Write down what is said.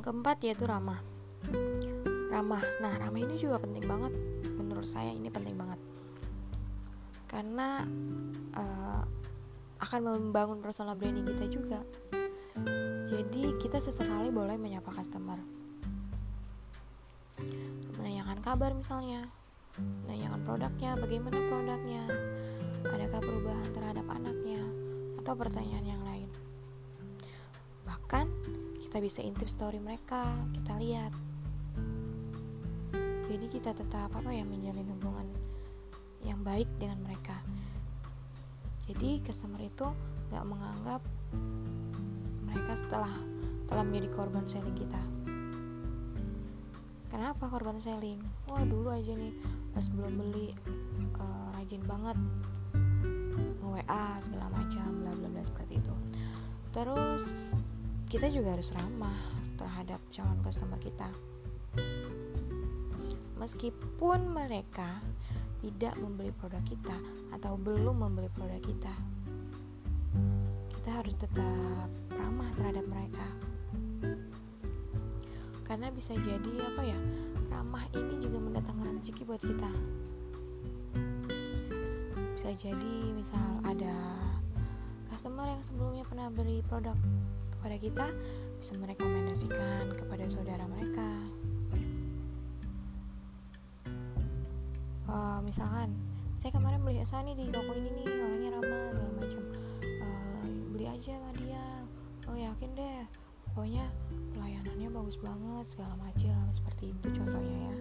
keempat yaitu ramah. Ramah. Nah ramah ini juga penting banget. Menurut saya ini penting banget. Karena uh, akan membangun personal branding kita juga. Jadi kita sesekali boleh menyapa customer. Menanyakan kabar misalnya. Menanyakan produknya bagaimana produknya. Adakah perubahan terhadap anaknya? Atau pertanyaan yang lain kita bisa intip story mereka kita lihat. Jadi kita tetap apa ya menjalin hubungan yang baik dengan mereka. Jadi customer itu nggak menganggap mereka setelah telah menjadi korban selling kita. Kenapa korban selling? Wah dulu aja nih pas belum beli uh, rajin banget. WA segala macam bla bla bla seperti itu. Terus kita juga harus ramah terhadap calon customer kita meskipun mereka tidak membeli produk kita atau belum membeli produk kita. Kita harus tetap ramah terhadap mereka. Karena bisa jadi apa ya? Ramah ini juga mendatangkan rezeki buat kita. Bisa jadi misal ada customer yang sebelumnya pernah beli produk kepada kita bisa merekomendasikan kepada saudara mereka. Uh, misalkan saya kemarin beli esa nih di toko ini nih orangnya ramah segala macam. Uh, beli aja sama dia. Oh yakin deh pokoknya pelayanannya bagus banget segala macam seperti itu contohnya ya